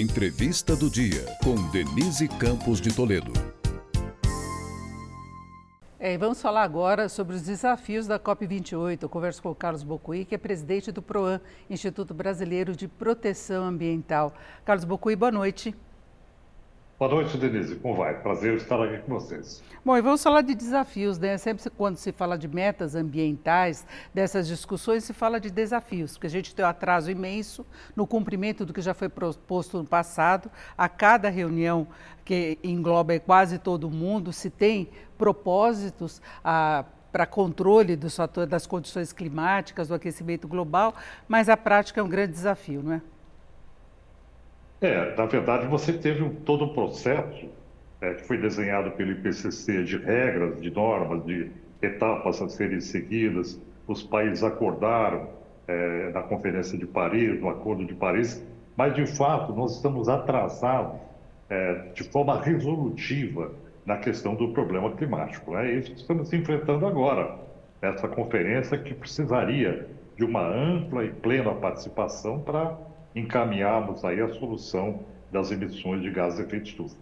Entrevista do dia com Denise Campos de Toledo. É, vamos falar agora sobre os desafios da COP28. Eu converso com o Carlos Bocuí, que é presidente do PROAN, Instituto Brasileiro de Proteção Ambiental. Carlos Bocuí, boa noite. Boa noite, Denise. Como vai? Prazer estar aqui com vocês. Bom, e vamos falar de desafios, né? Sempre quando se fala de metas ambientais, dessas discussões, se fala de desafios, porque a gente tem um atraso imenso no cumprimento do que já foi proposto no passado. A cada reunião que engloba quase todo mundo, se tem propósitos a para controle dos fatores das condições climáticas, do aquecimento global, mas a prática é um grande desafio, não é? É, na verdade, você teve um, todo um processo é, que foi desenhado pelo IPCC de regras, de normas, de etapas a serem seguidas. Os países acordaram é, na Conferência de Paris, no Acordo de Paris, mas, de fato, nós estamos atrasados é, de forma resolutiva na questão do problema climático. É isso que estamos enfrentando agora. Essa conferência que precisaria de uma ampla e plena participação para encaminharmos aí a solução das emissões de gases de efeito estufa.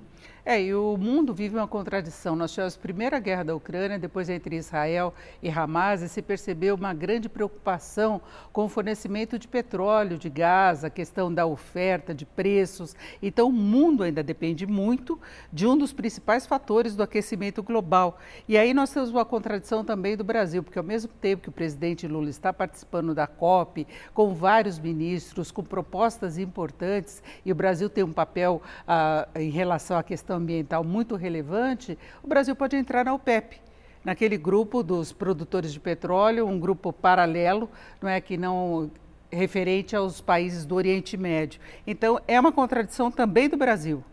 É, e o mundo vive uma contradição. Nós tivemos a primeira guerra da Ucrânia, depois entre Israel e Hamas, e se percebeu uma grande preocupação com o fornecimento de petróleo, de gás, a questão da oferta, de preços. Então, o mundo ainda depende muito de um dos principais fatores do aquecimento global. E aí nós temos uma contradição também do Brasil, porque ao mesmo tempo que o presidente Lula está participando da COP, com vários ministros, com propostas importantes, e o Brasil tem um papel ah, em relação à questão questão ambiental muito relevante, o Brasil pode entrar na OPEP, naquele grupo dos produtores de petróleo, um grupo paralelo, não é que não referente aos países do Oriente Médio. Então, é uma contradição também do Brasil.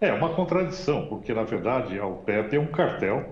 É uma contradição, porque na verdade a OPEP é um cartel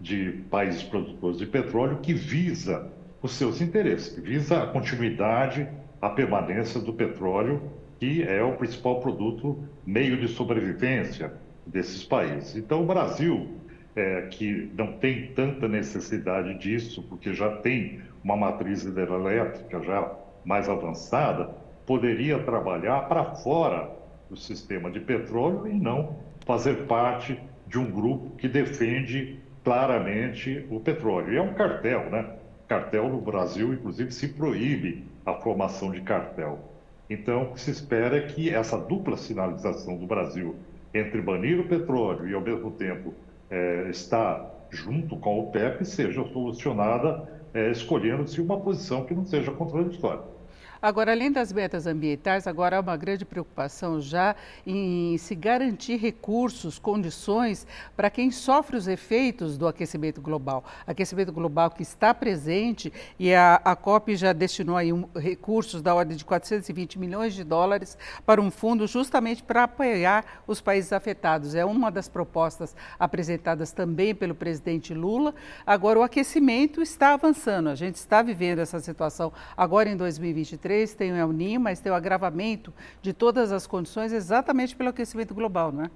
de países produtores de petróleo que visa os seus interesses, visa a continuidade, a permanência do petróleo que é o principal produto, meio de sobrevivência desses países. Então, o Brasil, é, que não tem tanta necessidade disso, porque já tem uma matriz hidrelétrica já mais avançada, poderia trabalhar para fora do sistema de petróleo e não fazer parte de um grupo que defende claramente o petróleo. E é um cartel, né? Cartel no Brasil, inclusive, se proíbe a formação de cartel. Então, o que se espera é que essa dupla sinalização do Brasil entre banir o petróleo e, ao mesmo tempo, é, estar junto com a OPEP seja solucionada é, escolhendo-se uma posição que não seja contraditória. Agora, além das metas ambientais, agora há uma grande preocupação já em se garantir recursos, condições para quem sofre os efeitos do aquecimento global. Aquecimento global que está presente e a, a COP já destinou aí um, recursos da ordem de 420 milhões de dólares para um fundo justamente para apoiar os países afetados. É uma das propostas apresentadas também pelo presidente Lula. Agora, o aquecimento está avançando. A gente está vivendo essa situação agora em 2023 2023 tem o El Ninho, mas tem o agravamento de todas as condições exatamente pelo aquecimento global, não é?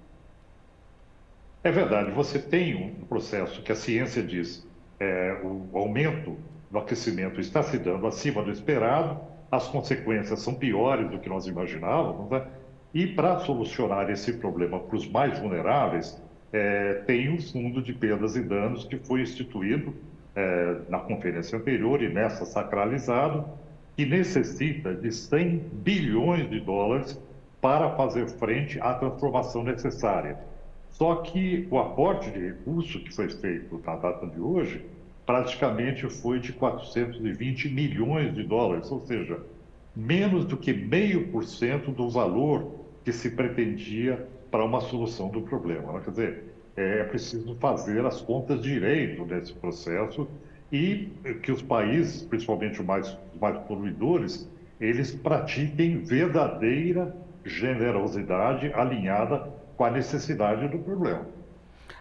É verdade. Você tem um processo que a ciência diz é, o aumento do aquecimento está se dando acima do esperado, as consequências são piores do que nós imaginávamos, né? E para solucionar esse problema para os mais vulneráveis, é, tem um fundo de perdas e danos que foi instituído é, na conferência anterior e nessa sacralizado, que necessita de 100 bilhões de dólares para fazer frente à transformação necessária. Só que o aporte de recurso que foi feito na data de hoje praticamente foi de 420 milhões de dólares, ou seja, menos do que meio por cento do valor que se pretendia para uma solução do problema. Quer dizer, é preciso fazer as contas direito nesse processo e que os países, principalmente os mais, mais poluidores, eles pratiquem verdadeira generosidade alinhada com a necessidade do problema.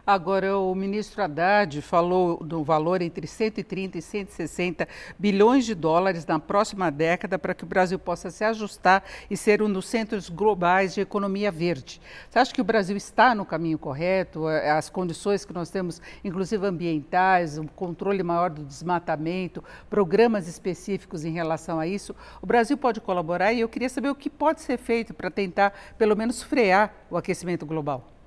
Agora, o ministro Haddad falou do valor entre 130 e 160 bilhões de dólares na próxima década para que o Brasil possa se ajustar e ser um dos centros globais de economia verde. Você acha que o Brasil está no caminho correto? As condições que nós temos, inclusive ambientais, um controle maior do desmatamento, programas específicos em relação a isso, o Brasil pode colaborar e eu queria saber o que pode ser feito para tentar, pelo menos, frear o aquecimento global.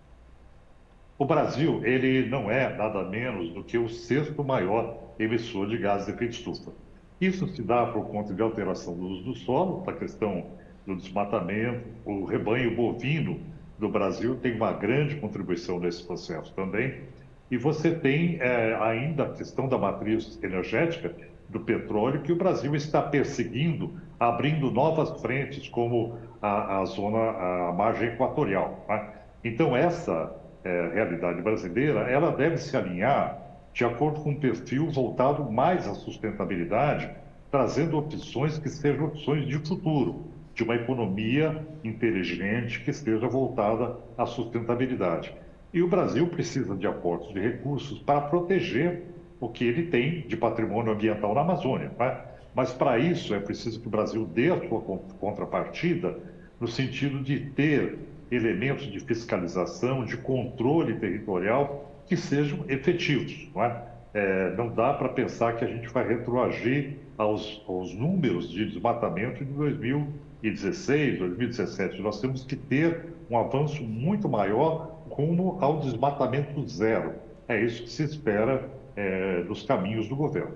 O Brasil, ele não é nada menos do que o sexto maior emissor de gases de efeito estufa. Isso se dá por conta de alteração do uso do solo, da questão do desmatamento, o rebanho bovino do Brasil tem uma grande contribuição nesse processo também. E você tem é, ainda a questão da matriz energética do petróleo, que o Brasil está perseguindo, abrindo novas frentes, como a, a zona, a margem equatorial. Né? Então, essa é, realidade brasileira, ela deve se alinhar de acordo com um perfil voltado mais à sustentabilidade, trazendo opções que sejam opções de futuro, de uma economia inteligente que esteja voltada à sustentabilidade. E o Brasil precisa de aportes de recursos para proteger o que ele tem de patrimônio ambiental na Amazônia. Né? Mas para isso é preciso que o Brasil dê a sua contrapartida no sentido de ter elementos de fiscalização, de controle territorial que sejam efetivos. Não, é? É, não dá para pensar que a gente vai retroagir aos, aos números de desmatamento de 2016, 2017. Nós temos que ter um avanço muito maior rumo ao desmatamento zero. É isso que se espera é, dos caminhos do governo.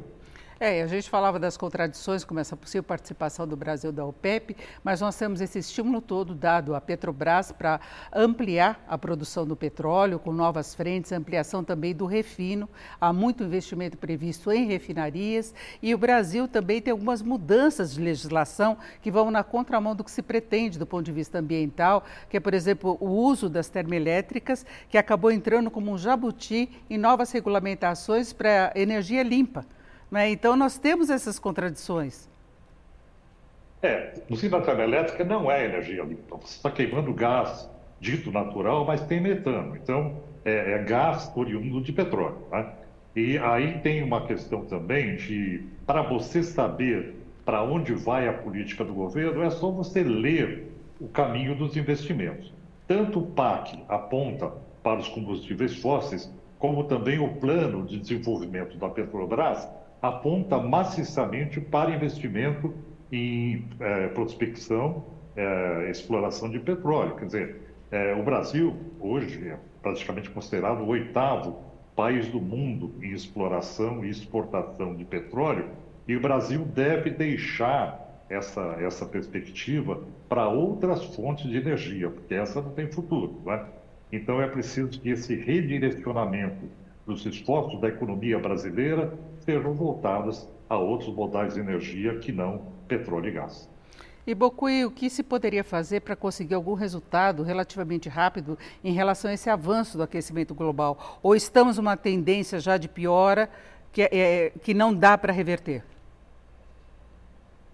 É, a gente falava das contradições, como essa possível participação do Brasil da OPEP, mas nós temos esse estímulo todo dado à Petrobras para ampliar a produção do petróleo com novas frentes, ampliação também do refino. Há muito investimento previsto em refinarias e o Brasil também tem algumas mudanças de legislação que vão na contramão do que se pretende do ponto de vista ambiental, que é, por exemplo, o uso das termoelétricas, que acabou entrando como um jabuti em novas regulamentações para energia limpa. Né? Então, nós temos essas contradições. É, usina termoelétrica não é energia limpa. Você está queimando gás dito natural, mas tem metano. Então, é, é gás oriundo de petróleo. Né? E aí tem uma questão também de, para você saber para onde vai a política do governo, é só você ler o caminho dos investimentos. Tanto o PAC aponta para os combustíveis fósseis, como também o plano de desenvolvimento da Petrobras aponta maciçamente para investimento em é, prospecção, é, exploração de petróleo. Quer dizer, é, o Brasil hoje é praticamente considerado o oitavo país do mundo em exploração e exportação de petróleo, e o Brasil deve deixar essa, essa perspectiva para outras fontes de energia, porque essa não tem futuro. Né? Então é preciso que esse redirecionamento dos esforços da economia brasileira sejam voltadas a outros modais de energia que não petróleo e gás. E Bocui, o que se poderia fazer para conseguir algum resultado relativamente rápido em relação a esse avanço do aquecimento global? Ou estamos numa tendência já de piora que, é, que não dá para reverter?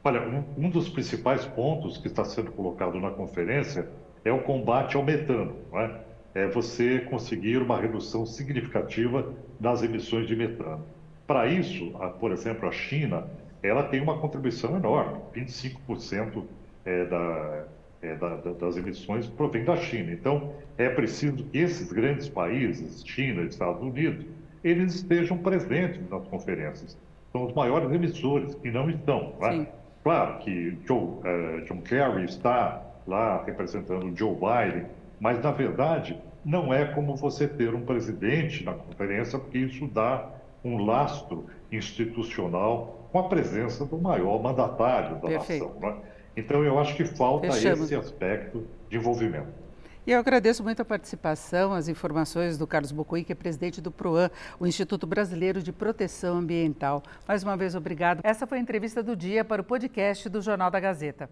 Olha, um, um, dos principais pontos que está sendo colocado na conferência é o combate ao metano. Não é? É você conseguir uma redução significativa das emissões de metano. Para isso, por exemplo, a China, ela tem uma contribuição enorme, 25% é, da, é, da, das emissões provém da China. Então, é preciso que esses grandes países, China e Estados Unidos, eles estejam presentes nas conferências. São os maiores emissores, e não estão. Né? Claro que Joe, uh, John Kerry está lá representando Joe Biden, mas, na verdade, não é como você ter um presidente na conferência, porque isso dá um lastro institucional com a presença do maior mandatário da Perfeito. nação. Né? Então, eu acho que falta Fechamos. esse aspecto de envolvimento. E eu agradeço muito a participação, as informações do Carlos Bocuí, que é presidente do PROAN, o Instituto Brasileiro de Proteção Ambiental. Mais uma vez, obrigado. Essa foi a entrevista do dia para o podcast do Jornal da Gazeta.